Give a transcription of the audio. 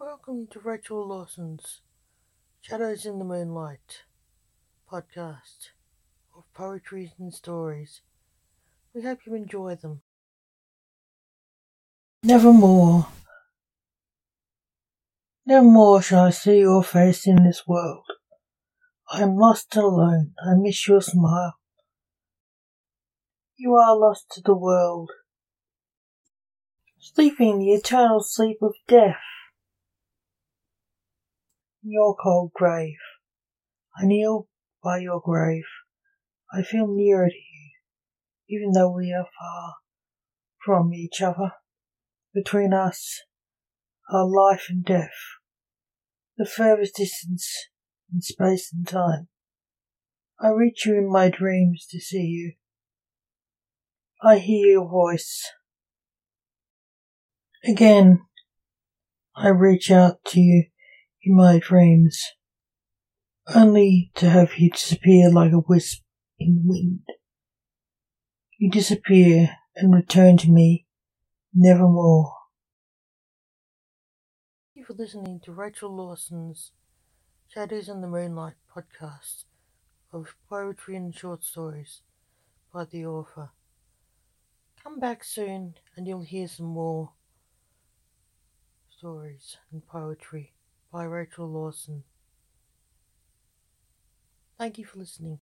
Welcome to Rachel Lawson's Shadows in the Moonlight podcast of poetry and stories. We hope you enjoy them. Nevermore, nevermore shall I see your face in this world. I am lost alone. I miss your smile. You are lost to the world, sleeping the eternal sleep of death in your cold grave. I kneel by your grave. I feel nearer to you, even though we are far from each other. Between us are life and death, the furthest distance in space and time. I reach you in my dreams to see you. I hear your voice. Again, I reach out to you in my dreams, only to have you disappear like a wisp in the wind. You disappear and return to me nevermore. Thank you for listening to Rachel Lawson's Shadows in the Moonlight podcast of poetry and short stories by the author. Come back soon and you'll hear some more stories and poetry by Rachel Lawson. Thank you for listening.